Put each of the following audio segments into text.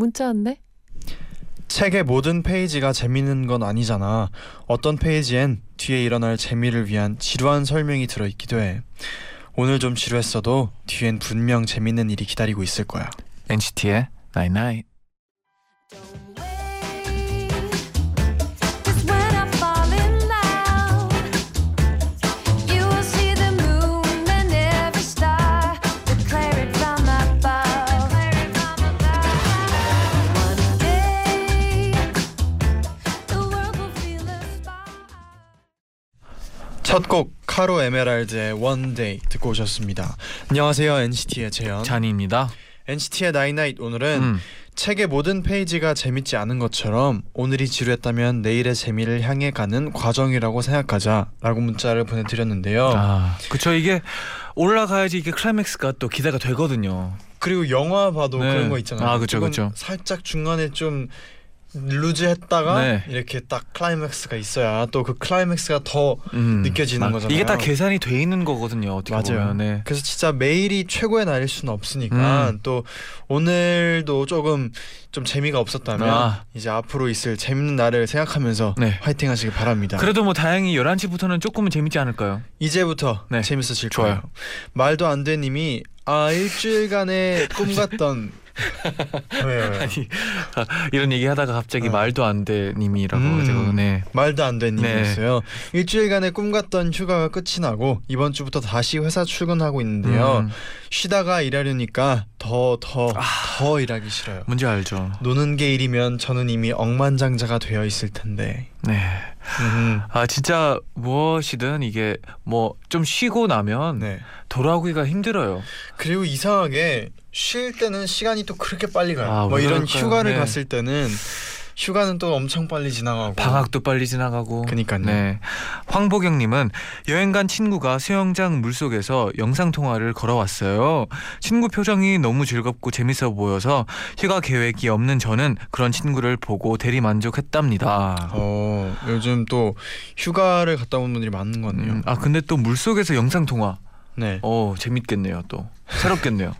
문자 왔네. 책의 모든 페이지가 재밌는 건 아니잖아. 어떤 페이지엔 뒤에 일어날 재미를 위한 지루한 설명이 들어있기도 해. 오늘 좀 지루했어도 뒤엔 분명 재밌는 일이 기다리고 있을 거야. NCT의 Night Night. 첫 곡 카로 에메랄드의 One Day 듣고 오셨습니다. 안녕하세요 NCT의 재현. 쟈니입니다. NCT의 night night 오늘은 음. 책의 모든 페이지가 재밌지 않은 것처럼 오늘이 지루했다면 내일의 재미를 향해 가는 과정이라고 생각하자라고 문자를 보내드렸는데요. 아, 그쵸 이게 올라가야지 이게 클라이맥스가 또 기대가 되거든요. 그리고 영화 봐도 네. 그런 거 있잖아요. 아, 그쵸, 그쵸. 살짝 중간에 좀 루즈했다가 네. 이렇게 딱 클라이맥스가 있어야 또 그 클라이맥스가 더 음. 느껴지는 막 거잖아요. 이게 다 계산이 돼 있는 거거든요. 어떻게 맞아요. 보면. 네. 그래서 진짜 매일이 최고의 날일 수는 없으니까 음. 또 오늘도 조금 좀 재미가 없었다면 아. 이제 앞으로 있을 재밌는 날을 생각하면서 네. 화이팅 하시길 바랍니다. 그래도 뭐 다행히 11시부터는 조금은 재밌지 않을까요? 이제부터 네. 재밌어질 좋아요. 거예요. 말도 안 돼 님이 아 일주일간의 꿈 같던 왜요? 왜요? 아니 아, 이런 얘기 하다가 갑자기 어. 말도 안 돼 님이라고 음. 제가 네. 말도 안 되는 네. 일주일간의 꿈 같던 휴가가 끝이 나고 이번 주부터 다시 회사 출근하고 있는데요. 음, 쉬다가 일하려니까 더 더 더 일하기 싫어요. 뭔지 알죠. 노는 게 일이면 저는 이미 억만장자가 되어 있을 텐데. 네. 음, 아 진짜 무엇이든 이게 뭐 좀 쉬고 나면 네. 돌아오기가 힘들어요. 그리고 이상하게 쉴 때는 시간이 또 그렇게 빨리 가요. 아, 뭐왜 이런 그럴까요? 휴가를 네. 갔을 때는 휴가는 또 엄청 빨리 지나가고. 방학도 빨리 지나가고. 그니까요. 네. 황보경 님은 여행 간 친구가 수영장 물속에서 영상 통화를 걸어왔어요. 친구 표정이 너무 즐겁고 재밌어 보여서 휴가 계획이 없는 저는 그런 친구를 보고 대리 만족했답니다. 어 요즘 또 휴가를 갔다 온 분들이 많은 것 같네요. 음, 아 근데 또 물속에서 영상 통화. 네. 어 재밌겠네요 또 새롭겠네요.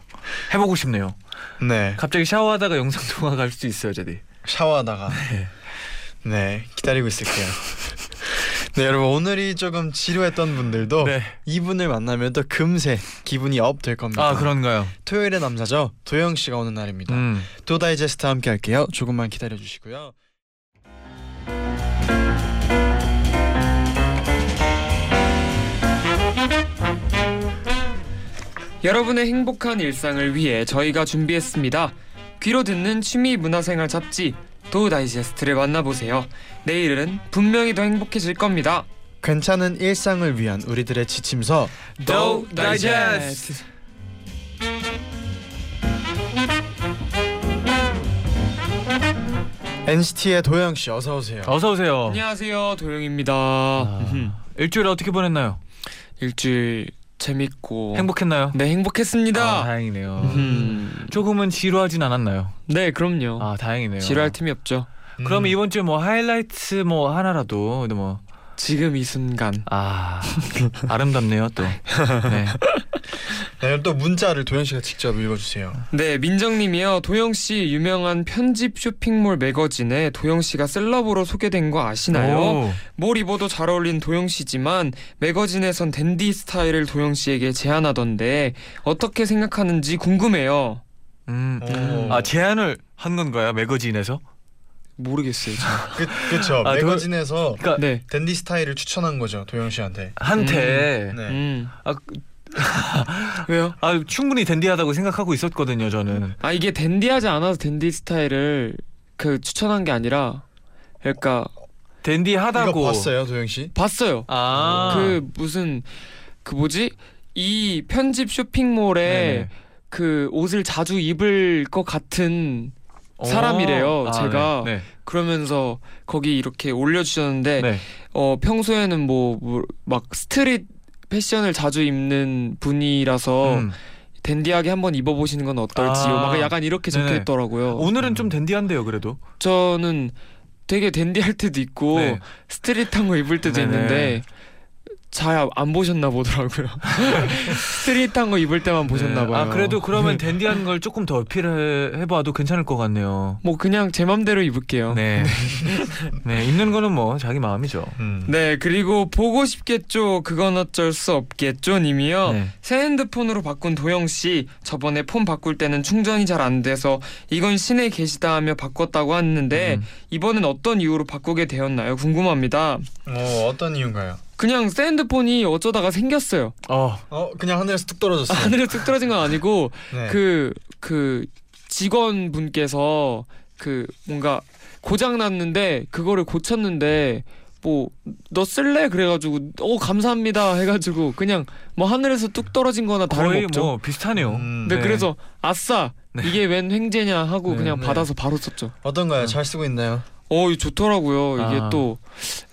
해보고 싶네요. 네. 갑자기 샤워하다가 영상 통화 갈수 있어요, 제디. 샤워하다가. 네. 기다리고 있을게요. 네 여러분 오늘이 조금 지루했던 분들도 네. 이분을 만나면 또 금세 기분이 up 될 겁니다. 아 그런가요? 토요일의 남자죠. 도영 씨가 오는 날입니다. 음. 또 다이제스트 함께 할게요. 조금만 기다려 주시고요. 여러분의 행복한 일상을 위해 저희가 준비했습니다. 귀로 듣는 취미 문화생활 잡지 도 다이제스트를 만나보세요. 내일은 분명히 더 행복해질 겁니다. 괜찮은 일상을 위한 우리들의 지침서 도 다이제스트. NCT의 도영 씨 어서 오세요. 어서 오세요. 안녕하세요, 도영입니다. 아, 일주일 어떻게 보냈나요? 일주일 재밌고 행복했나요? 네 행복했습니다. 아, 다행이네요. 음. 조금은 지루하진 않았나요? 네 그럼요. 아 다행이네요. 지루할 틈이 없죠. 음, 그럼 이번 주뭐 하이라이트 뭐 하나라도 뭐 지금 이 순간 아 아름답네요 또. 네. 네, 또 문자를 도영 씨가 직접 읽어주세요. 네, 민정님이요. 도영 씨 유명한 편집 쇼핑몰 매거진에 도영 씨가 셀럽으로 소개된 거 아시나요? 오. 뭘 입어도 잘 어울린 도영 씨지만 매거진에선 댄디 스타일을 도영 씨에게 제안하던데 어떻게 생각하는지 궁금해요. 음. 오. 아 제안을 한 건가요 매거진에서? 모르겠어요. 저. 그 그쵸 아, 도- 매거진에서 그러니까 네. 댄디 스타일을 추천한 거죠 도영 씨한테. 한테 네. 음. 아, 왜요? 아 충분히 댄디하다고 생각하고 있었거든요 저는. 아 이게 댄디하지 않아서 댄디 스타일을 그 추천한 게 아니라 그러니까 댄디하다고. 이거 봤어요 도영 씨? 봤어요. 아. 그 무슨 그 뭐지? 이 편집 쇼핑몰에 네네. 그 옷을 자주 입을 것 같은 사람이래요. 아, 제가 네. 그러면서 거기 이렇게 올려주셨는데 네. 네. 어 평소에는 뭐 막 스트릿 패션을 자주 입는 분이라서 음. 댄디하게 한번 입어보시는 건 어떨지요? 아. 막 약간 이렇게 네네. 적혀있더라고요. 오늘은 좀 댄디한데요, 그래도. 저는 되게 댄디할 때도 있고 네. 스트릿한 거 입을 때도 네네. 있는데 잘 안 보셨나 보더라고요. 스트릿한 거 입을 때만 보셨나 봐요. 아 그래도 그러면 댄디한 걸 조금 더 어필해 해봐도 괜찮을 것 같네요. 뭐 그냥 제 맘대로 입을게요. 네. 네, 입는 거는 뭐 자기 마음이죠. 음. 네, 그리고 보고 싶겠죠. 그건 어쩔 수 없겠죠, 님이요. 네. 새 핸드폰으로 바꾼 도영 씨 저번에 폰 바꿀 때는 충전이 잘 안 돼서 이건 시내 계시다 하며 바꿨다고 하는데 음. 이번엔 어떤 이유로 바꾸게 되었나요? 궁금합니다. 어 어떤 이유인가요? 그냥 새 핸드폰이 어쩌다가 생겼어요. 어, 어 그냥 하늘에서 뚝 떨어졌어요. 하늘에 뚝 떨어진 건 아니고 네. 그그 직원분께서 그 뭔가 고장 났는데 그거를 고쳤는데 뭐 너 쓸래 그래가지고 어 감사합니다 해가지고 그냥 뭐 하늘에서 뚝 떨어진 거나 거의 다름없죠. 뭐 비슷하네요. 음, 네, 네. 그래서 아싸 네. 이게 웬 횡재냐 하고 네, 그냥 네. 받아서 바로 썼죠. 어떤가요? 잘 쓰고 있나요? 어 좋더라고요. 이게 아. 또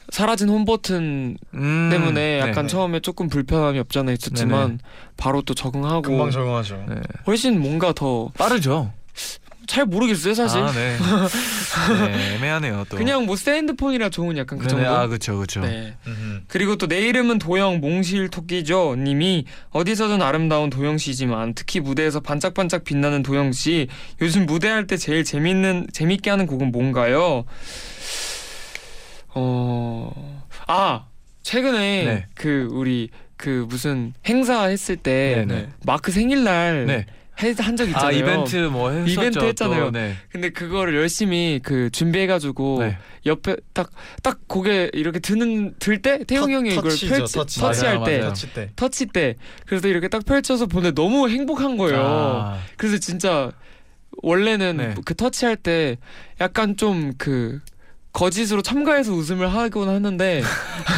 사라진 홈 버튼 음, 때문에 약간 네. 처음에 조금 불편함이 없잖아 있었지만 바로 또 적응하고 금방 적응하죠. 네. 훨씬 뭔가 더잘 빠르죠. 모르겠어요 사실. 아, 네. 네, 애매하네요 또. 그냥 뭐새 핸드폰이라 좋은 약간 그 네네, 정도. 아 그렇죠, 그렇죠. 네. 음. 그리고 또 내 이름은 도영 몽실 토끼죠 님이 어디서든 아름다운 도영 씨지만 특히 무대에서 반짝반짝 빛나는 도영 씨 요즘 무대할 때 제일 재밌는 재밌게 하는 곡은 뭔가요? 어. 아, 최근에 네. 그 우리 그 무슨 행사 했을 때 네네. 마크 생일날 네. 한적 있잖아요. 아 이벤트 뭐 했었죠. 이벤트 했잖아요. 또, 네. 근데 그거를 열심히 그 준비해가지고 네. 옆에 딱딱 고개 이렇게 드는 들 때 태용 형이 이걸 펼치 터치. 터치할 맞아요, 때 맞아요. 터치 때. 터치 때 그래서 이렇게 딱 펼쳐서 보내 너무 행복한 거예요. 아, 그래서 진짜 원래는 네. 그 터치할 때 약간 좀그 거짓으로 참가해서 웃음을 하곤 하는데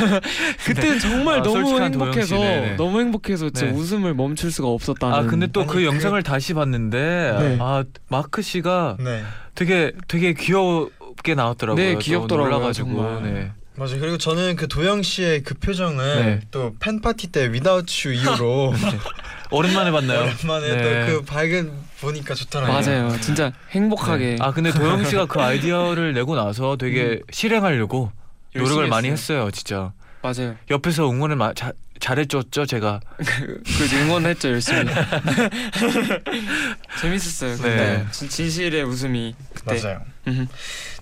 그때는 정말 아, 너무 행복해서 씨, 네네. 너무 행복해서 진짜 네. 웃음을 멈출 수가 없었다는. 아 근데 또그 그- 영상을 다시 봤는데 네. 아 마크 씨가 네. 되게 되게 귀엽게 나왔더라고요. 네, 또 귀엽더라고요, 놀라가지고. 정말. 네. 맞아. 그리고 저는 그 도영 씨의 그 표정을 네. 또 팬 파티 때 Without You 이후로 오랜만에 봤나요? 오랜만에 네. 또그 밝은 보니까 좋더라고요. 맞아요. 진짜 행복하게. 네. 아 근데 도영 씨가 그 아이디어를 내고 나서 되게 실행하려고 노력을 많이 했어요. 했어요, 진짜. 맞아요. 옆에서 응원을 마, 자, 잘해줬죠, 제가. 그, 그 응원했죠 열심히. 재밌었어요. 근데 네. 진, 진실의 웃음이 그때. 맞아요.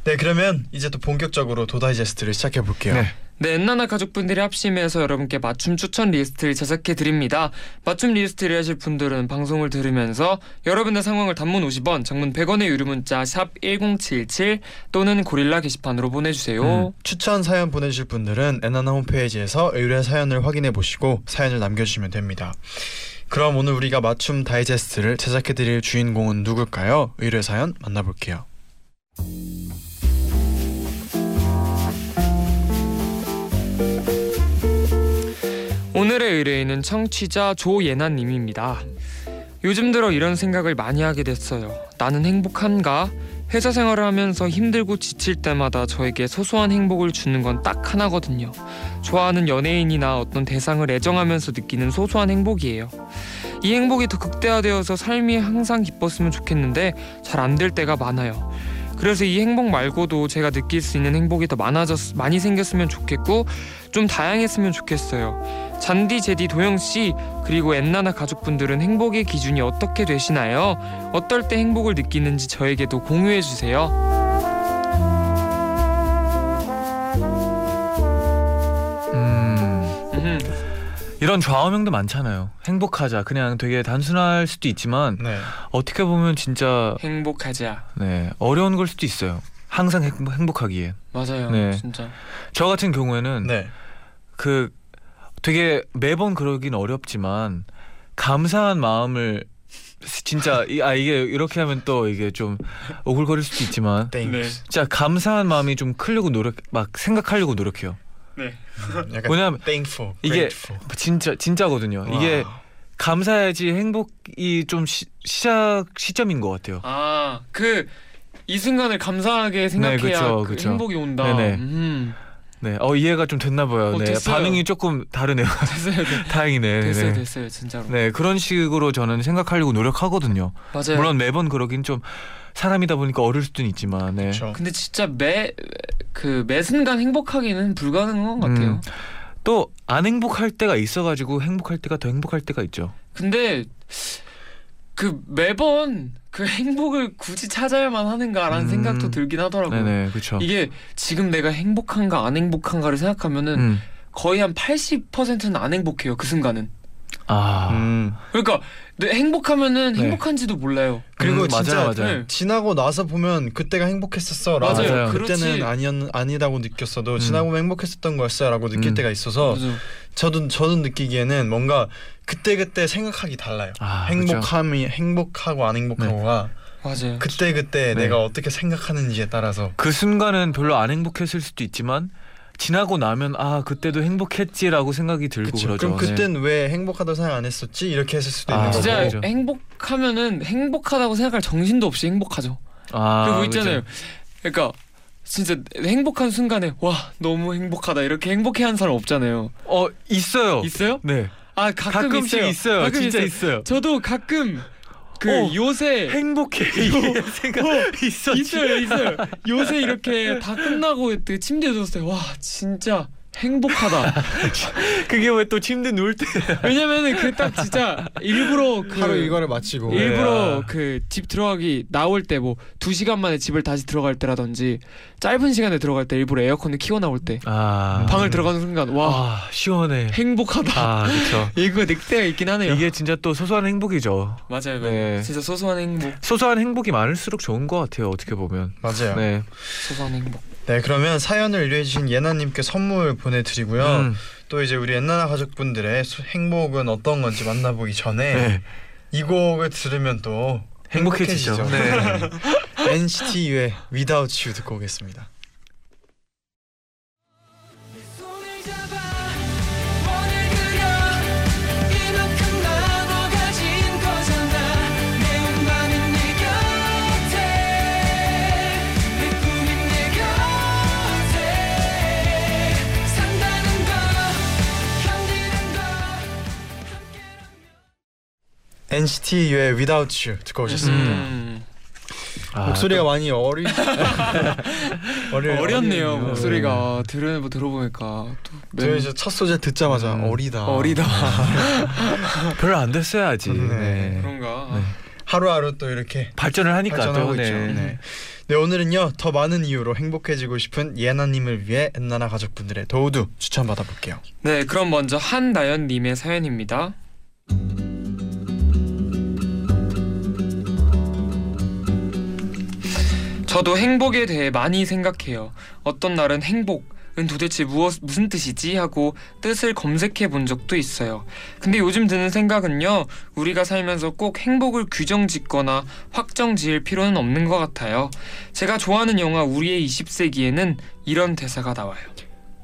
네, 그러면 이제 또 본격적으로 DO 다이제스트를 시작해 볼게요. 네. 네, 엔나나 가족분들이 합심해서 여러분께 맞춤 추천 리스트를 제작해 드립니다. 맞춤 리스트를 하실 분들은 방송을 들으면서 여러분의 상황을 단문 50원, 장문 100원의 유료 문자 샵 #1077 또는 고릴라 게시판으로 보내주세요. 음. 추천 사연 보내주실 분들은 엔나나 홈페이지에서 의뢰 사연을 확인해 보시고 사연을 남겨주시면 됩니다. 그럼 오늘 우리가 맞춤 다이제스트를 제작해 드릴 주인공은 누굴까요? 의뢰 사연 만나볼게요. 오늘의 의뢰인은 청취자 조예나님입니다. 요즘 들어 이런 생각을 많이 하게 됐어요. 나는 행복한가? 회사 생활을 하면서 힘들고 지칠 때마다 저에게 소소한 행복을 주는 건 딱 하나거든요. 좋아하는 연예인이나 어떤 대상을 애정하면서 느끼는 소소한 행복이에요. 이 행복이 더 극대화되어서 삶이 항상 기뻤으면 좋겠는데 잘 안 될 때가 많아요. 그래서 이 행복 말고도 제가 느낄 수 있는 행복이 더 많아졌 많이 생겼으면 좋겠고 좀 다양했으면 좋겠어요. 잔디 제디 도영 씨 그리고 엔나나 가족분들은 행복의 기준이 어떻게 되시나요? 어떨 때 행복을 느끼는지 저에게도 공유해 주세요. 음. 이런 좌우명도 많잖아요. 행복하자. 그냥 되게 단순할 수도 있지만 네. 어떻게 보면 진짜 행복하자. 네, 어려운 걸 수도 있어요. 항상 행복, 행복하기에. 맞아요. 네. 진짜. 저 같은 경우에는 네. 그 되게 매번 그러긴 어렵지만 감사한 마음을 진짜 이- 아 이게 이렇게 하면 또 이게 좀 오글거릴 수도 있지만 땡. 네. 진짜 감사한 마음이 좀 크려고 노력 막 생각하려고 노력해요. 약간 왜냐면 thankful, 이게 grateful. 진짜 진짜거든요. 이게 와. 감사해야지 행복이 좀 시, 시작 시점인 것 같아요. 아, 그 이 순간을 감사하게 생각해야 그쵸, 그 그쵸. 행복이 온다. 네네. 음. 네, 어 이해가 좀 됐나 봐요. 어, 네, 됐어요. 반응이 조금 다르네요. 됐어요, 됐- 다행이네. 됐어요, 네. 됐어요, 진짜로. 네, 그런 식으로 저는 생각하려고 노력하거든요. 맞아요. 물론 매번 그러긴 좀 사람이다 보니까 어릴 수는 있지만, 네. 그렇죠. 근데 진짜 매 그매 순간 행복하기는 불가능한 것 같아요. 음. 또안 행복할 때가 있어가지고 행복할 때가 더 행복할 때가 있죠. 근데 그 매번 그 행복을 굳이 찾아야만 하는가라는 음. 생각도 들긴 하더라고요. 네네, 그렇죠. 이게 지금 내가 행복한가 안 행복한가를 생각하면은 음. 거의 한 80%는 안 행복해요. 그 순간은. 아, 음. 그러니까 내 행복하면은 네. 행복한지도 몰라요. 그리고 음, 진짜 맞아요, 맞아요. 네. 지나고 나서 보면 그때가 행복했었어. 라고 맞아요. 그때는 아니었 아니라고 느꼈어도 음. 지나고 보면 행복했었던 거였어라고 느낄 음. 때가 있어서 맞아. 저도 저도 느끼기에는 뭔가 그때 그때 생각하기 달라요. 아, 그렇죠. 행복함이 행복하고 안 행복하고가 맞아요. 그때 그때 네. 내가 어떻게 생각하는지에 따라서 그 순간은 별로 안 행복했을 수도 있지만 지나고 나면 아 그때도 행복했지라고 생각이 들고 그쵸. 그러죠. 그럼 그땐 왜 행복하다고 생각 안 했었지 이렇게 했을 수도 아, 있는 거고. 진짜 그죠. 행복하면은 행복하다고 생각할 정신도 없이 행복하죠. 아, 그리고 그죠. 있잖아요. 그러니까 진짜 행복한 순간에 와 너무 행복하다 이렇게 행복해하는 사람 없잖아요. 어 있어요. 있어요? 네. 아 가끔 가끔씩 있어요. 있어요. 가끔 진짜 있어요. 있어요. 저도 가끔 그 어, 요새 행복해 이 생각 있어. 있어요 있어요. 요새 이렇게 다 끝나고 그 침대에 누웠을 때 와 진짜 행복하다. 그게 왜 또 침대 누울 때 왜냐면은 그 딱 진짜 일부러 그 하루 일과를 마치고 일- 일부러 네. 그집 들어가기 나올 때 뭐 두 시간 만에 집을 다시 들어갈 때라든지 짧은 시간에 들어갈 때 일부러 에어컨을 키워 나올 때 아 방을 들어가는 순간 와 아 시원해. 행복하다 아 그렇죠. 이거 낼 때가 있긴 하네요 이게 진짜 또 소소한 행복이죠. 맞아요 네. 진짜 소소한 행복 소소한 행복이 많을수록 좋은 것 같아요. 어떻게 보면. 맞아요. 네. 네. 소소한 행복 그러면 사연을 의뢰해주신 예나님께 선물 보내드리고요. 음, 또 이제 우리 옛날 가족분들의 수- 행복은 어떤 건지 만나보기 전에 네. 이 곡을 들으면 또 행복해지죠. 행복해지죠. 네. NCT U의 Without You 듣고 오겠습니다. NCT U의 Without You 듣고 오셨습니다. 음. 아, 목소리가 많이 어리 어리 어렸네요 어리네요. 목소리가 들으 뭐 들어보니까 또 저희 첫 소절 듣자마자 음. 어리다. 어리다 별로 안 됐어야지. 네. 네. 그런가 네. 하루하루 또 이렇게 발전을 하니까 발전하고 또 있죠. 네. 네. 네 오늘은요 더 많은 이유로 행복해지고 싶은 예나님을 위해 엔나나 가족분들의 도우두 추천 받아볼게요. 네 그럼 먼저 한나연님의 사연입니다 저도 행복에 대해 많이 생각해요. 어떤 날은 행복 은 도대체 무엇, 무슨 뜻이지 하고 뜻을 검색해 본 적도 있어요. 근데 요즘 드는 생각은요, 우리가 살면서 꼭 행복을 규정 짓거나 확정 지을 필요는 없는 것 같아요. 제가 좋아하는 영화 우리의 20세기에는 이런 대사가 나와요.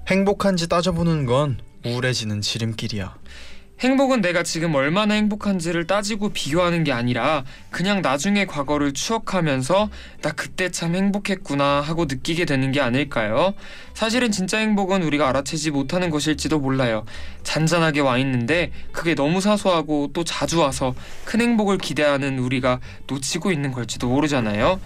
행복한지 따져보는 건 우울해지는 지름길이야. 행복은 내가 지금 얼마나 행복한지를 따지고 비교하는 게 아니라 그냥 나중에 과거를 추억하면서 나 그때 참 행복했구나 하고 느끼게 되는 게 아닐까요? 사실은 진짜 행복은 우리가 알아채지 못하는 것일지도 몰라요. 잔잔하게 와 있는데 그게 너무 사소하고 또 자주 와서 큰 행복을 기대하는 우리가 놓치고 있는 걸지도 모르잖아요.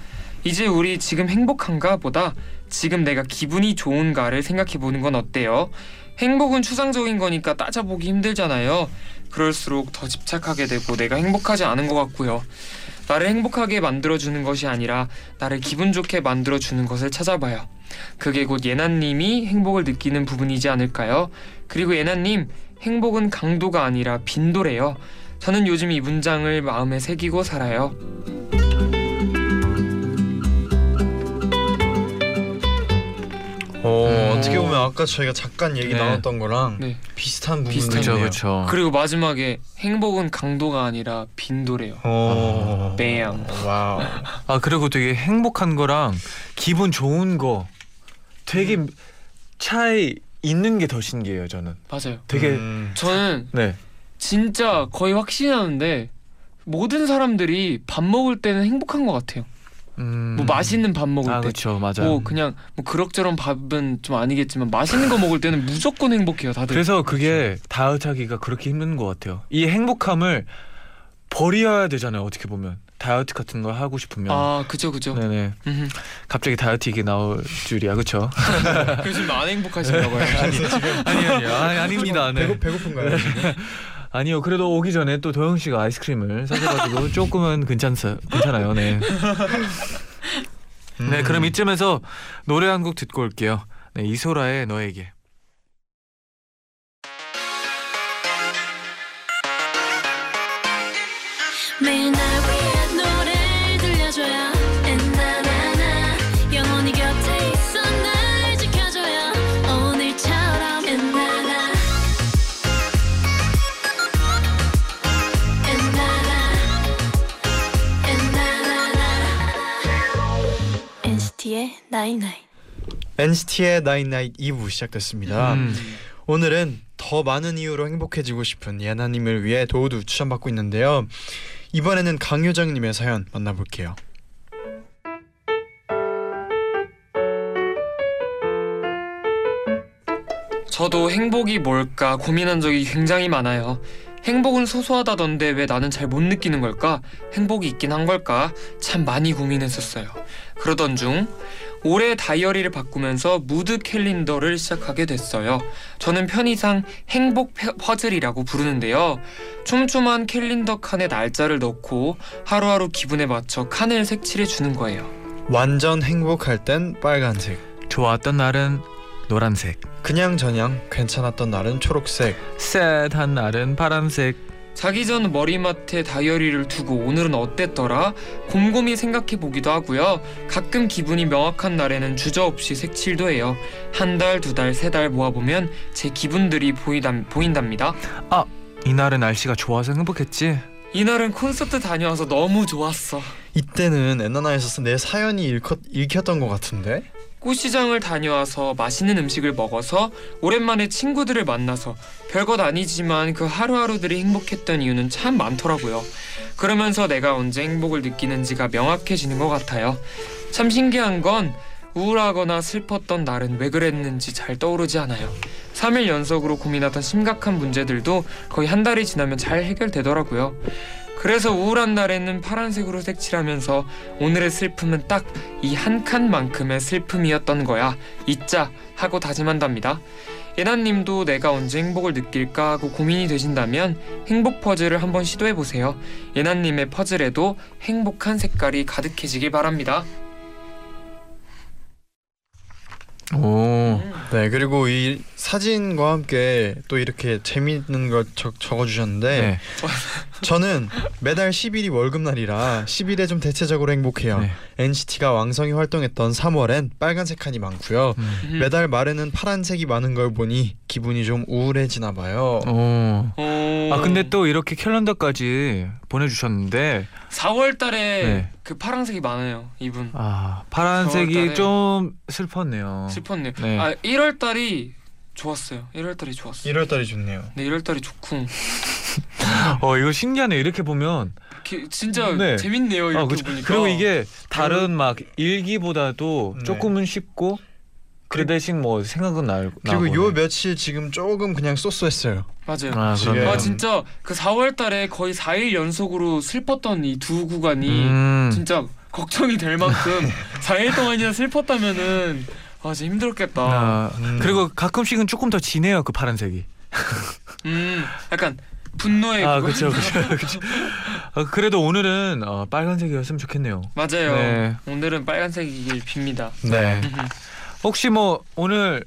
이제 우리 지금 행복한가 보다 지금 내가 기분이 좋은가를 생각해 보는 건 어때요? 행복은 추상적인 거니까 따져보기 힘들잖아요. 그럴수록 더 집착하게 되고 내가 행복하지 않은 것 같고요. 나를 행복하게 만들어주는 것이 아니라 나를 기분 좋게 만들어주는 것을 찾아봐요. 그게 곧 예나님이 행복을 느끼는 부분이지 않을까요? 그리고 예나님, 행복은 강도가 아니라 빈도래요. 저는 요즘 이 문장을 마음에 새기고 살아요. 어, 음. 어떻게 보면 아까 저희가 잠깐 얘기 네. 나눴던 거랑 네. 비슷한 비슷한 그렇죠, 부분이네요. 그렇죠. 그리고 마지막에 행복은 강도가 아니라 빈도래요. 어. 뱀. wow. 아 그리고 되게 행복한 거랑 기분 좋은 거 되게 차이 있는 게 더 신기해요. 저는 맞아요. 되게 음. 저는 네. 진짜 거의 확신하는데 모든 사람들이 밥 먹을 때는 행복한 것 같아요. 음. 뭐 맛있는 밥 먹을 아 때. 그렇죠 맞아요. 뭐 그냥 뭐 그럭저럭 밥은 좀 아니겠지만 맛있는 거 먹을 때는 무조건 행복해요 다들. 그래서 그게 다이어트하기가 그렇게 힘든 것 같아요. 이 행복함을 버려야 되잖아요. 어떻게 보면 다이어트 같은 걸 하고 싶으면. 아 그죠 그죠. 네네. 음흠. 갑자기 다이어트 얘기 나올 줄이야, 그렇죠? 요즘 안 행복하신가 봐요. 아니 아니요, 아니, 아닙니다. 네. 배고 배고픈가요? 아니요, 그래도 오기 전에 또 도영 씨가 아이스크림을 사셔가지고 조금은 괜찮서 괜찮아요. 네. 네, 그럼 이쯤에서 노래 한 곡 듣고 올게요. 네, 이소라의 너에게. 매일 night night NCT의 나인나잇 2부 시작됐습니다. 음. 오늘은 더 많은 이유로 행복해지고 싶은 예나님을 위해 도우도 추천받고 있는데요. 이번에는 강효정님의 사연 만나볼게요. 저도 행복이 뭘까 고민한 적이 굉장히 많아요. 행복은 소소하다던데 왜 나는 잘 못 느끼는 걸까? 행복이 있긴 한 걸까? 참 많이 고민했었어요. 그러던 중 올해 다이어리를 바꾸면서 무드 캘린더를 시작하게 됐어요. 저는 편의상 행복 페- 퍼즐이라고 부르는데요. 촘촘한 캘린더 칸에 날짜를 넣고 하루하루 기분에 맞춰 칸을 색칠해 주는 거예요. 완전 행복할 땐 빨간색, 좋았던 날은 노란색, 그냥 저냥 괜찮았던 날은 초록색. 쎄한 날은 파란색. 자기 전 머리맡에 다이어리를 두고 오늘은 어땠더라? 곰곰이 생각해 보기도 하고요. 가끔 기분이 명확한 날에는 주저없이 색칠도 해요. 한 달, 두 달, 세 달 모아보면 제 기분들이 보이다, 보인답니다. 이날은 날씨가 좋아서 행복했지. 이날은 콘서트 다녀와서 너무 좋았어. 이때는 엔나나에서 내 사연이 읽혔, 읽혔던 것 같은데? 꽃시장을 다녀와서 맛있는 음식을 먹어서 오랜만에 친구들을 만나서 별것 아니지만 그 하루하루들이 행복했던 이유는 참 많더라고요. 그러면서 내가 언제 행복을 느끼는지가 명확해지는 것 같아요. 참 신기한 건 우울하거나 슬펐던 날은 왜 그랬는지 잘 떠오르지 않아요. 3일 연속으로 고민하던 심각한 문제들도 거의 한 달이 지나면 잘 해결되더라고요. 그래서 우울한 날에는 파란색으로 색칠하면서 오늘의 슬픔은 딱 이 한 칸만큼의 슬픔이었던 거야. 잊자 하고 다짐한답니다. 예나님도 내가 언제 행복을 느낄까 하고 고민이 되신다면 행복 퍼즐을 한번 시도해 보세요. 예나님의 퍼즐에도 행복한 색깔이 가득해지길 바랍니다. 오. 네, 그리고 이 사진과 함께 또 이렇게 재미있는 걸 적, 적어주셨는데 네. 저는 매달 10일이 월급날이라 10일에 좀 대체적으로 행복해요. 네. NCT가 왕성히 활동했던 3월엔 빨간색 칸이 많고요. 음. 음. 매달 말에는 파란색이 많은 걸 보니 기분이 좀 우울해지나 봐요. 오. 오. 아 근데 또 이렇게 캘린더까지 보내주셨는데 4월 달에 네. 그 파란색이 많아요. 이분. 아 파란색이 좀 슬펐네요. 슬펐네요. 네. 아 1월 달이 좋았어요. 1월 달이 좋았어요. 1월 달이 좋네요. 네 1월 달이 좋고 어 이거 신기하네 이렇게 보면. 기- 진짜 네. 재밌네요. 이렇게 아. 보니까. 그리고 이게 다른 막 일기보다도 네. 조금은 쉽고 그 대신 뭐 생각은 날. 그리고 나고, 요 네. 며칠 지금 조금 그냥 쏘쏘했어요. 맞아요. 아 그러네. 아 진짜 그 4월 달에 거의 4일 연속으로 슬펐던 이 두 구간이 음. 진짜 걱정이 될 만큼 4일 동안이나 슬펐다면은 아 진짜 힘들었겠다. 아, 음. 그리고 가끔씩은 조금 더 진해요 그 파란색이. 음 약간 분노의 아. 그렇죠 그렇죠 그렇죠. 어, 그래도 오늘은 어, 빨간색이었으면 좋겠네요. 맞아요. 네. 오늘은 빨간색이길 빕니다. 네. 혹시 뭐 오늘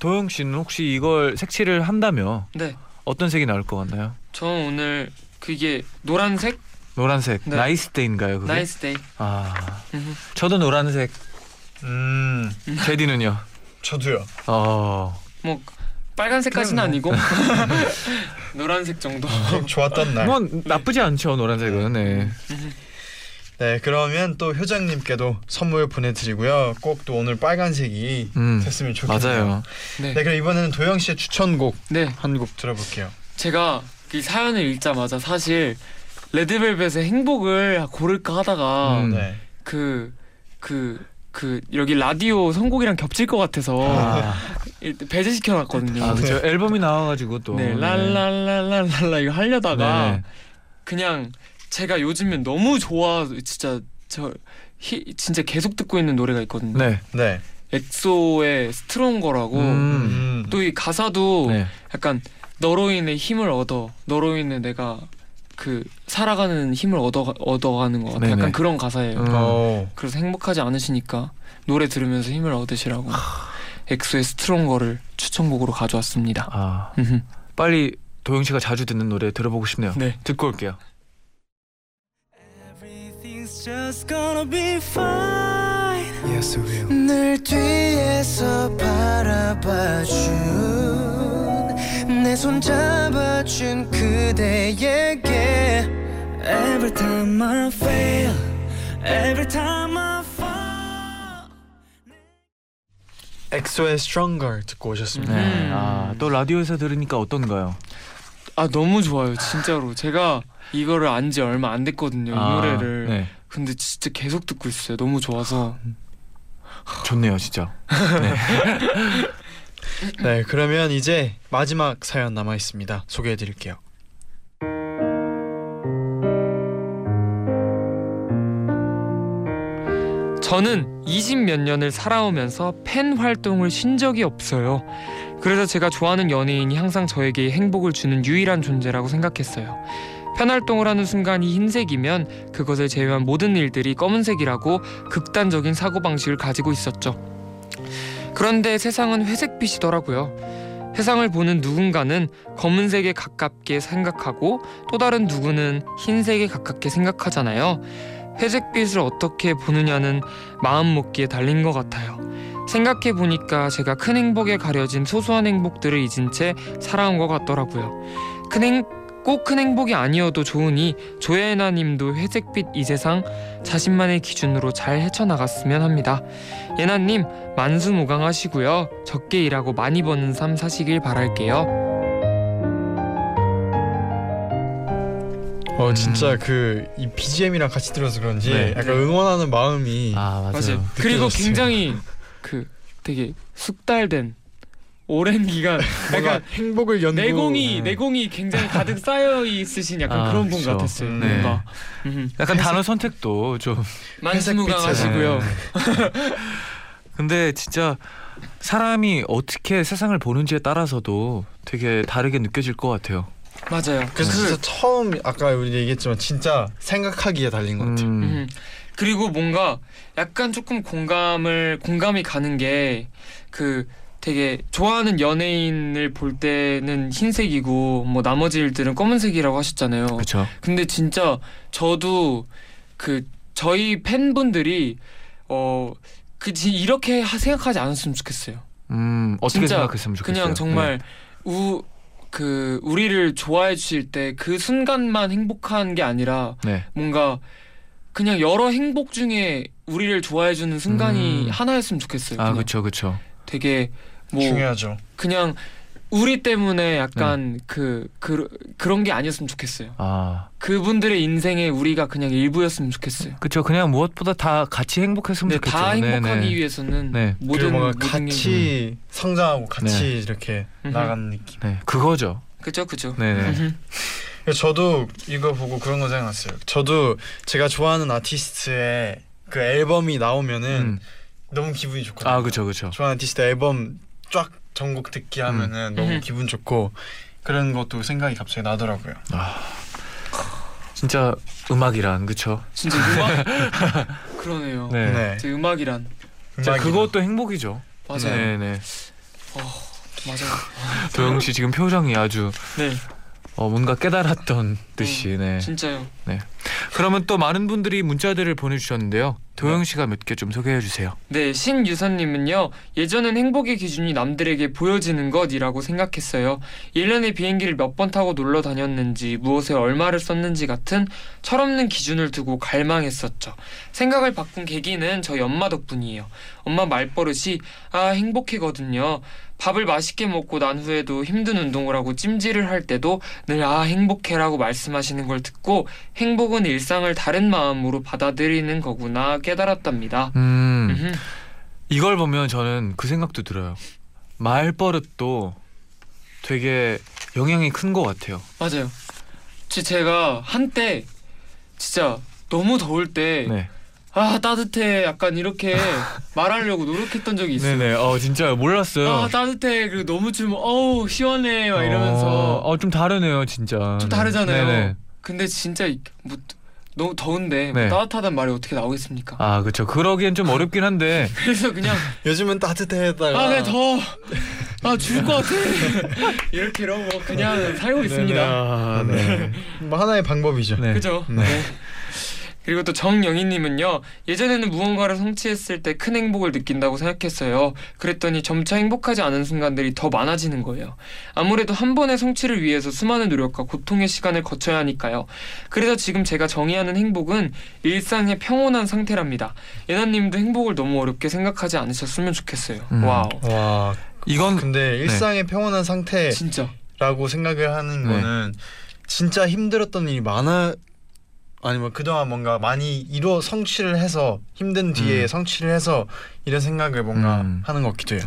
도영 씨는 혹시 이걸 색칠을 한다면 네. 어떤 색이 나올 것 같나요? 저는 오늘 그게 노란색 노란색 네. nice day인가요 그게? nice day. 아 음. 저도 노란색 음, 제디는요? 저도요. 어 뭐 빨간 색까지는 그냥 아니고 노란색 정도. 좋았던 날. 뭐 나쁘지 않죠 노란색은 네. 네, 그러면 또 효장님께도 선물 보내드리고요. 꼭 또 오늘 빨간색이 음 됐으면 좋겠네요. 맞아요. 네. 네, 그럼 이번에는 도영 씨의 추천곡 네. 한 곡 들어볼게요. 제가 이 사연을 읽자마자 사실 레드벨벳의 행복을 고를까 하다가 음. 네. 그 그 그 여기 라디오 선곡이랑 겹칠 것 같아서 아, 일단 배제시켜 놨거든요. 아 그렇죠. 앨범이 나와가지고 또. 네, 랄랄랄랄랄라 이거 하려다가 네. 그냥 제가 요즘에 너무 좋아 진짜 저 히, 진짜 계속 듣고 있는 노래가 있거든요. 네. 네. 엑소의 스트롱거라고 음. 음. 또이 가사도 네. 약간 너로 인해 힘을 얻어 너로 인해 내가 그 살아가는 힘을 얻어 얻어가는 것 같아 네네. 약간 그런 가사예요. 음. 어. 그래서 행복하지 않으시니까 노래 들으면서 힘을 얻으시라고 엑소의 스트롱거를 추천곡으로 가져왔습니다. 아. 빨리 도영 씨가 자주 듣는 노래 들어보고 싶네요. 네. 듣고 올게요. Just gonna be fine Yes, it will. 늘 뒤에서 바라봐준 내 손 잡아준 그대에게 Every time I fail Every time I fall 엑소의 Stronger 듣고 오셨습니다. 네. 음. 아, 또 라디오에서 들으니까 어떤가요? 아 너무 좋아요 진짜로 제가 이거를 안 지 얼마 안 됐거든요 이 아, 노래를 네. 근데 진짜 계속 듣고 있어요 너무 좋아서 좋네요, 진짜. 네, 그러면 이제 마지막 사연 남아 있습니다. 소개해 드릴게요. 저는 20몇 년을 살아오면서 팬 활동을 쉰 적이 없어요. 그래서 제가 좋아하는 연예인이 항상 저에게 행복을 주는 유일한 존재라고 생각했어요. 팬 활동을 하는 순간 이 흰색이면 그것을 제외한 모든 일들이 검은색이라고 극단적인 사고방식을 가지고 있었죠. 그런데 세상은 회색빛이더라고요. 세상을 보는 누군가는 검은색에 가깝게 생각하고 또 다른 누구는 흰색에 가깝게 생각하잖아요. 회색빛을 어떻게 보느냐는 마음 먹기에 달린 것 같아요. 생각해 보니까 제가 큰 행복에 가려진 소소한 행복들을 잊은 채 살아온 것 같더라고요. 큰 행, 꼭 큰 행복이 아니어도 좋으니 조예나 님도 회색빛 이 세상 자신만의 기준으로 잘 헤쳐나갔으면 합니다. 예나 님 만수무강 하시고요. 적게 일하고 많이 버는 삶 사시길 바랄게요. 어 음. 진짜 그이 BGM이랑 같이 들어서 그런지 네. 약간 응원하는 마음이 아, 맞아요. 그리고. 굉장히 그 되게 숙달된 오랜 기간 약간 행복을 연구 내공이 네. 내공이 굉장히 가득 쌓여 있으신 약간 아, 그런 분 그쵸. 같았어요. 음. 뭔가 음. 약간 단어 선택도 좀 만수무강하시고요. 근데 진짜 사람이 어떻게 세상을 보는지에 따라서도 되게 다르게 느껴질 것 같아요. 맞아요. 그래서 그- 진짜 처음 아까 우리 얘기했지만 진짜 생각하기에 달린 것 같아요. 음, 음. 그리고 뭔가 약간 조금 공감을 공감이 가는 게 그 되게 좋아하는 연예인을 볼 때는 흰색이고 뭐 나머지 일들은 검은색이라고 하셨잖아요. 그렇죠. 근데 진짜 저도 그 저희 팬분들이 어그 이렇게 하- 생각하지 않았으면 좋겠어요. 음, 어떻게 진짜 생각했으면 좋겠어요. 그냥 정말 우 그 우리를 좋아해 주실 때 그 순간만 행복한 게 아니라 네. 네. 뭔가 그냥 여러 행복 중에 우리를 좋아해 주는 순간이 음. 하나였으면 좋겠어요. 아, 그냥 그렇죠, 그렇죠. 되게 뭐 중요하죠. 그냥 우리 때문에 네. 약간 그, 그 그런 게 아니었으면 좋겠어요. 아, 그분들의 인생에 우리가 그냥 일부였으면 좋겠어요. 그렇죠. 그냥 무엇보다 다 같이 행복했으면 근데 좋겠죠. 다 네, 행복하기 네. 위해서는 네. 모든 뭔가 모든 게 같이 성장하고 같이 이렇게 음흠. 나가는 느낌. 네, 그거죠. 그죠 그죠. 네, 네. 저도 이거 보고 그런 거 생각났어요. 저도 제가 좋아하는 아티스트의 그 앨범이 나오면은 음. 너무 기분이 좋거든요. 아, 그렇죠, 그렇죠. 좋아하는 아티스트 앨범 쫙 전곡 듣기 하면은 너무 음. 기분 좋고 그런 것도 생각이 갑자기 나더라고요. 진짜 음악이란 그렇죠. 진짜 음악 그러네요. 네. 네. 제 음악이란 진짜. 그것도 행복이죠. 맞아요. 네, 네. 맞아요. 도영 씨 지금 표정이 아주 네, 어, 뭔가 깨달았던 듯이. 네. 진짜요. 그러면 또 많은 분들이 문자들을 보내주셨는데요. 도영 씨가 몇 개 좀 소개해 주세요. 네, 신유선님은요. 예전엔 행복의 기준이 남들에게 보여지는 것이라고 생각했어요. 1년에 비행기를 몇 번 타고 놀러 다녔는지, 무엇에 얼마를 썼는지 같은 철없는 기준을 두고 갈망했었죠. 생각을 바꾼 계기는 저희 엄마 덕분이에요. 엄마 말버릇이 아 행복해거든요. 밥을 맛있게 먹고 난 후에도 힘든 운동을 하고 찜질을 할 때도 늘 아 행복해라고 말씀 하시는 걸 듣고 행복은 일상을 다른 마음으로 받아들이는 거구나 깨달았답니다. 음, 음흠. 이걸 보면 저는 그 생각도 들어요. 말버릇도 되게 영향이 큰 것 같아요. 맞아요. 지- 제가 한때 진짜 너무 더울 때 네. 아 따뜻해 약간 이렇게 말하려고 노력했던 적이 있어요. 네네. 어 진짜 몰랐어요. 아 따뜻해 그리고 너무 좀 어우 시원해 막 이러면서 어, 어, 좀 다르네요, 진짜. 좀 다르잖아요. 네네. 근데 진짜 이- 뭐 너무 더운데 뭐 네. 따뜻하단 말이 어떻게 나오겠습니까? 아 그렇죠. 그러기엔 좀 어렵긴 한데. 그래서 그냥 요즘은 따뜻해다가 아 그냥 더아 죽을 것 같아 이렇게 이러고 그냥 살고 있습니다. 아, 네. 뭐 하나의 방법이죠. 네. 그죠? 네. 네. 그리고 또 정영희님은요 예전에는 무언가를 성취했을 때 큰 행복을 느낀다고 생각했어요. 그랬더니 점차 행복하지 않은 순간들이 더 많아지는 거예요. 아무래도 한 번의 성취를 위해서 수많은 노력과 고통의 시간을 거쳐야 하니까요. 그래서 지금 제가 정의하는 행복은 일상의 평온한 상태랍니다. 예나님도 행복을 너무 어렵게 생각하지 않으셨으면 좋겠어요. 음. wow. 와 이건 근데 일상의 평온한 상태라고 진짜 생각을 하는 네. 거는 진짜 힘들었던 일이 많아 아니면 그동안 뭔가 많이 이루어 성취를 해서 힘든 뒤에 음. 성취를 해서 이런 생각을 뭔가 음. 하는 것 같기도 해요.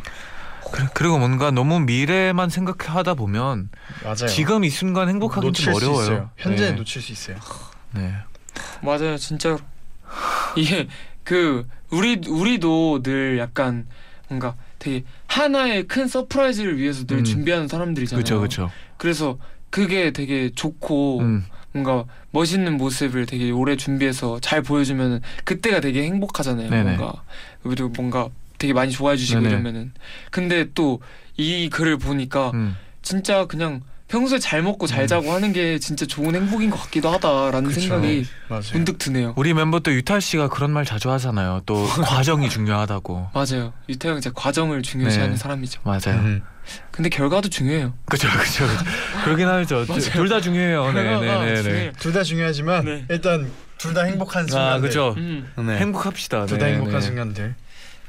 그- 그리고 뭔가 너무 미래만 생각하다 보면 맞아요. 지금 이 순간 행복하기 좀 어려워요. 현재 네. 놓칠 수 있어요. 네. 맞아요, 진짜로. 이게 그 우리 우리도 늘 약간 뭔가 되게 하나의 큰 surprise를 위해서 늘 음. 준비하는 사람들이잖아요. 그렇죠, 그렇죠. 그래서 그게 되게 좋고 음, 뭔가 멋있는 모습을 되게 오래 준비해서 잘 보여주면 그때가 되게 행복하잖아요. 네네. 뭔가 그리고 뭔가 되게 많이 좋아해 주시고 네네. 이러면은 근데 또 이 글을 보니까 음. 진짜 그냥 평소에 잘 먹고 잘 음. 자고 하는 게 진짜 좋은 행복인 것 같기도 하다라는 그쵸. 생각이 맞아요. 문득 드네요. 우리 멤버 또 유타 씨가 그런 말 자주 하잖아요. 또 과정이 중요하다고. 맞아요. 유태형 진짜 과정을 중요시하는 네. 사람이죠. 맞아요. 음. 근데 결과도 중요해요. 그렇죠, 그렇죠. 그러긴 하죠. 둘 다 중요해요. 네, 네, 결과가 네, 네. 중요해요. 둘다 중요하지만 네. 일단 둘 다 행복한 순간들. 아, 그렇죠. 음. 네. 행복합시다. 둘다 네, 행복한 네. 순간들.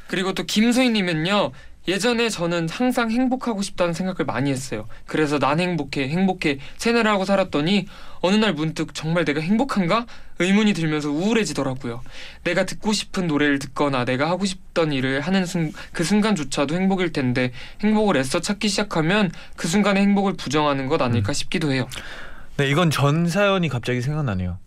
그리고 또 김소희님은요. 예전에 저는 항상 행복하고 싶다는 생각을 많이 했어요. 그래서 난 행복해, 행복해 세뇌를 하고 살았더니 어느 날 문득 정말 내가 행복한가? 의문이 들면서 우울해지더라고요. 내가 듣고 싶은 노래를 듣거나 내가 하고 싶던 일을 하는 순, 그 순간조차도 행복일 텐데 행복을 애써 찾기 시작하면 그 순간의 행복을 부정하는 것 아닐까 싶기도 해요. 네, 이건 전 사연이 갑자기 생각나네요.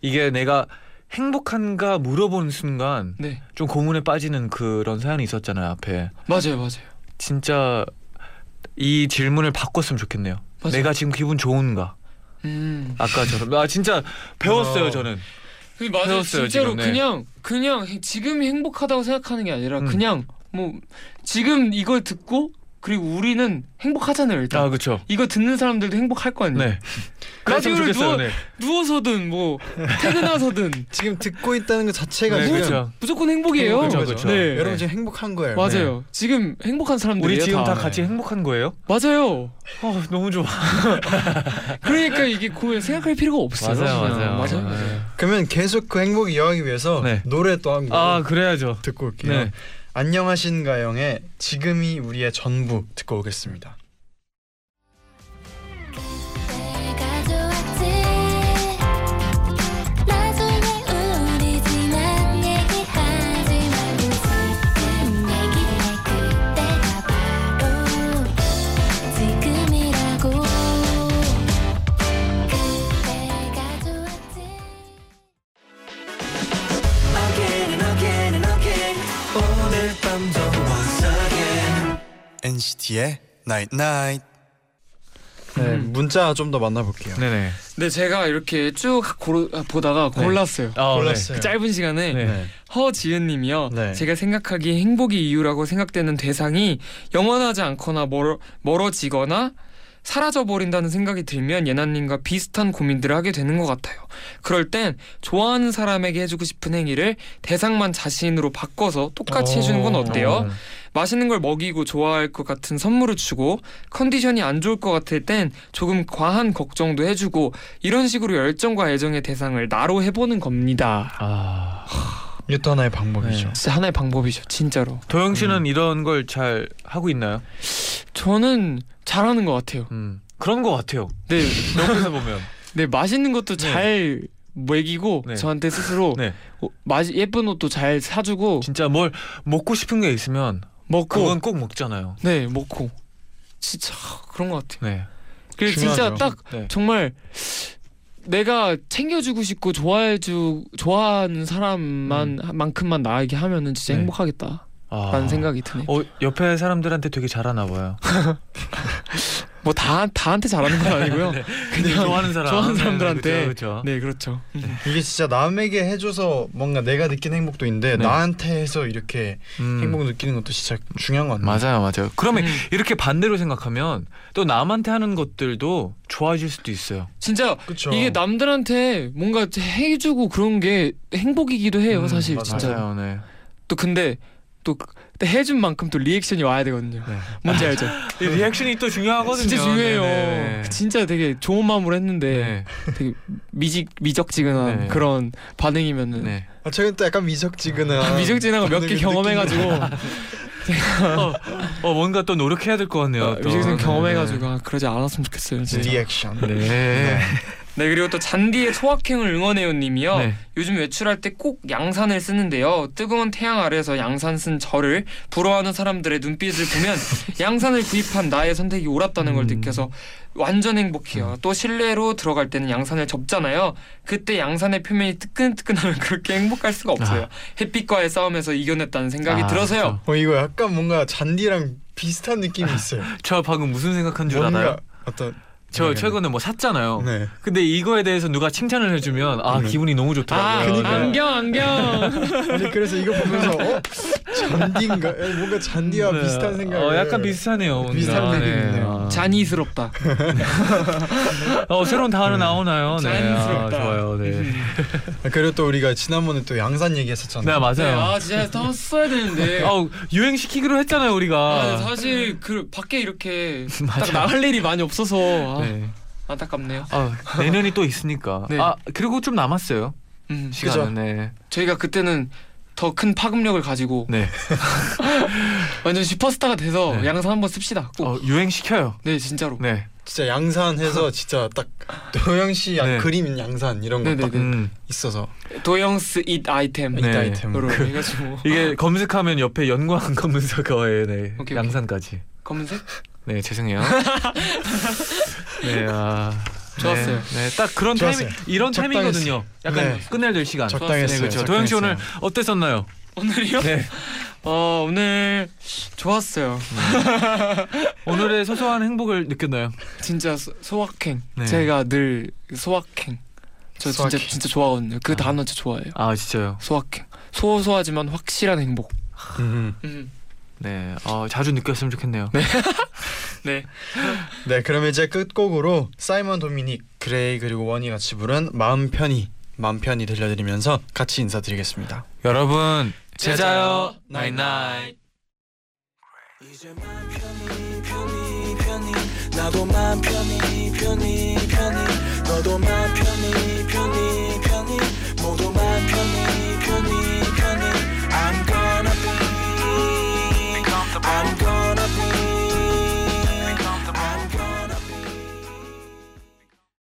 이게 내가 행복한가 물어보는 순간 네, 좀 고문에 빠지는 그런 사연이 있었잖아요 앞에. 맞아요, 맞아요. 진짜 이 질문을 바꿨으면 좋겠네요. 맞아요. 내가 지금 기분 좋은가? 음. 아까처럼. 아 진짜 배웠어요 어. 저는. 그 맞아요. 배웠어요, 진짜로 지금, 네. 그냥 그냥 해- 지금이 행복하다고 생각하는 게 아니라 음. 그냥 뭐 지금 이걸 듣고 그리고 우리는 행복하잖아요 일단. 아 그렇죠. 이거 듣는 사람들도 행복할 거 아니에요. 네. 라디오를 좋겠어요. 누워 네. 누워서든 뭐 퇴근하서든 지금 듣고 있다는 것 자체가 네, 그렇죠. 무조건 행복이에요. 그렇죠. 그렇죠. 네. 여러분 지금 행복한 거예요. 맞아요. 지금 행복한 사람들이에요. 우리 지금 다 다. 같이 행복한 거예요? 맞아요. 어, 너무 좋아. 그러니까 이게 그 생각할 필요가 없어요. 맞아요. 맞아요. 맞아요. 맞아요. 네. 그러면 계속 그 행복 이어가기 위해서 네. 노래 또 한 곡 아 그래야죠. 듣고 올게요. 네. 안녕하신가영의 지금이 우리의 전부 듣고 오겠습니다. NCT의 Night Night. 네, 문자 좀 더 만나볼게요. 네네. 네, 제가 이렇게 쭉 고르, 아, 보다가 네. 골랐어요. 아, 골랐어요. 그 짧은 시간에 네. 네. 허지은님이요. 네. 제가 생각하기에 행복이 이유라고 생각되는 대상이 영원하지 않거나 멀어, 멀어지거나 사라져 버린다는 생각이 들면 예나님과 비슷한 고민들을 하게 되는 것 같아요. 그럴 땐 좋아하는 사람에게 해주고 싶은 행위를 대상만 자신으로 바꿔서 똑같이 해주는 건 어때요? 어. 맛있는 걸 먹이고 좋아할 것 같은 선물을 주고 컨디션이 안 좋을 것 같을 땐 조금 과한 걱정도 해주고 이런 식으로 열정과 애정의 대상을 나로 해보는 겁니다. 아 이것도 하나의 방법이죠. 네. 진짜 하나의 방법이죠, 진짜로. 도영 씨는 이런 걸 잘 하고 있나요? 저는 잘하는 것 같아요. 음. 그런 것 같아요. 네, 옆에서 보면. 네 맛있는 것도 잘 먹이고 네. 저한테 스스로 네. 어, 맛 예쁜 옷도 잘 사주고 진짜 뭘 먹고 싶은 게 있으면 먹고 그건 꼭 먹잖아요. 네 먹고 진짜 그런 것 같아요. 네. 그리고 진짜 중요하죠. 딱 네. 정말 내가 챙겨주고 싶고 좋아해주 좋아하는 사람만 만큼만 나에게 하면은 진짜 음. 네. 행복하겠다라는 아. 생각이 드네. 어 옆에 사람들한테 되게 잘하나 봐요. 뭐 다 다한테 잘하는 건 아니고요. 그냥 좋아하는 사람, 좋아하는 네, 사람들한테. 그렇죠. 네 그렇죠. 이게 진짜 남에게 해줘서 뭔가 내가 느끼는 행복도 있는데 네. 나한테 해서 이렇게 음. 행복 느끼는 것도 진짜 중요한 것 같네요. 맞아요, 맞아요. 그러면 음. 이렇게 반대로 생각하면 또 남한테 하는 것들도 좋아질 수도 있어요. 진짜 그렇죠. 이게 남들한테 뭔가 해주고 그런 게 행복이기도 해요 음, 사실 맞아요. 진짜. 맞아요, 네. 또 근데 또그 때 해준 만큼 또 리액션이 와야 되거든요. 네. 뭔지 알죠? 이 리액션이 또 중요하거든요. 진짜 중요해요. 네, 네. 진짜 되게 좋은 마음으로 했는데 네. 되게 미직 미적지근한 네. 그런 반응이면은 네. 아, 저는 또 약간 미적지근한 미적지근한 거 몇 개 경험해가지고 어, 어 뭔가 또 노력해야 될 것 같네요. 또. 미적지근 네. 경험해가지고 아, 그러지 않았으면 좋겠어요. 진짜. 리액션. 네. 네 그리고 또 잔디의 소확행을 응원해요님이요. 네. 요즘 외출할 때 꼭 양산을 쓰는데요. 뜨거운 태양 아래서 양산 쓴 저를 부러워하는 사람들의 눈빛을 보면 양산을 구입한 나의 선택이 옳았다는 걸 음. 느껴서 완전 행복해요. 또 실내로 들어갈 때는 양산을 접잖아요. 그때 양산의 표면이 뜨끈뜨끈하면 그렇게 행복할 수가 없어요. 아. 햇빛과의 싸움에서 이겨냈다는 생각이 아, 들어서요. 어 이거 약간 뭔가 잔디랑 비슷한 느낌이 있어요. 저 방금 무슨 생각한 줄 뭔가 알아요? 어떤 저 네. 최근에 뭐 샀잖아요. 네. 근데 이거에 대해서 누가 칭찬을 해주면 아 네. 기분이 너무 아, 좋더라고요. 그니까요. 네. 안경 안경. 아니 그래서 이거 보면서 어 잔디인가 에, 뭔가 잔디와 네. 비슷한 생각. 어, 약간 비슷하네요. 뭔가. 비슷한 느낌이네요. 아. 잔이스럽다. 어 새로운 단어 나오나요? 네. 아, 잔스럽다. 좋아요. 네. 그리고 또 우리가 지난번에 또 양산 얘기했었잖아요. 네 맞아요. 아 진짜 더 써야 되는데. 아 유행 시키기로 했잖아요 우리가. 아, 사실 그 밖에 이렇게 딱 맞아요. 나갈 일이 많이 없어서 아, 네. 안타깝네요. 아 내년이 또 있으니까. 네. 아 그리고 좀 남았어요. 음, 시간은. 네. 저희가 그때는 더 큰 파급력을 가지고 네. 완전 슈퍼스타가 돼서 네. 양산 한번 씁시다. 꼭. 어, 유행 시켜요. 네 진짜로. 네. 진짜 양산해서 진짜 딱 도영 씨 네. 그림 양산 이런 네네네. 거딱 음. 있어서 도영스 잇 아이템 네. 이 아이템으로. 으로 해가지고 이게 검색하면 옆에 연구한 검은색어에 네. 오케이, 양산까지. 검은색 네 죄송해요. 네. 아. 좋았어요. 네, 네, 딱 그런 좋았어요. 타이밍 이런. 타이밍이거든요. 약간 네. 끝내야 될 시간. 적당했어요. 네, 그렇죠. 도영 씨 오늘. 어땠었나요? 오늘이요? 네. 어 오늘 좋았어요. 오늘의 소소한 행복을 느꼈나요? 진짜 소, 소확행. 네. 제가 늘 소확행. 저 진짜 소확행. 진짜 좋아하거든요. 그 아. 단어 진짜 좋아해요. 아 진짜요. 소확행. 소소하지만 확실한 행복. 음. 음. 네. 어, 자주 느꼈으면 좋겠네요. 네. 네, 그럼 이제 끝곡으로 사이먼 도미닉, 그레이 그리고 원이 같이 부른 마음 편히 마음 편히 들려드리면서 같이 인사드리겠습니다. 여러분 제자요, 나잇나잇. 이제 맘 편히 편히 편히 나도 맘 편히 편히 편히 너도 맘 편히 편히 편히 모두 맘 편히 I'm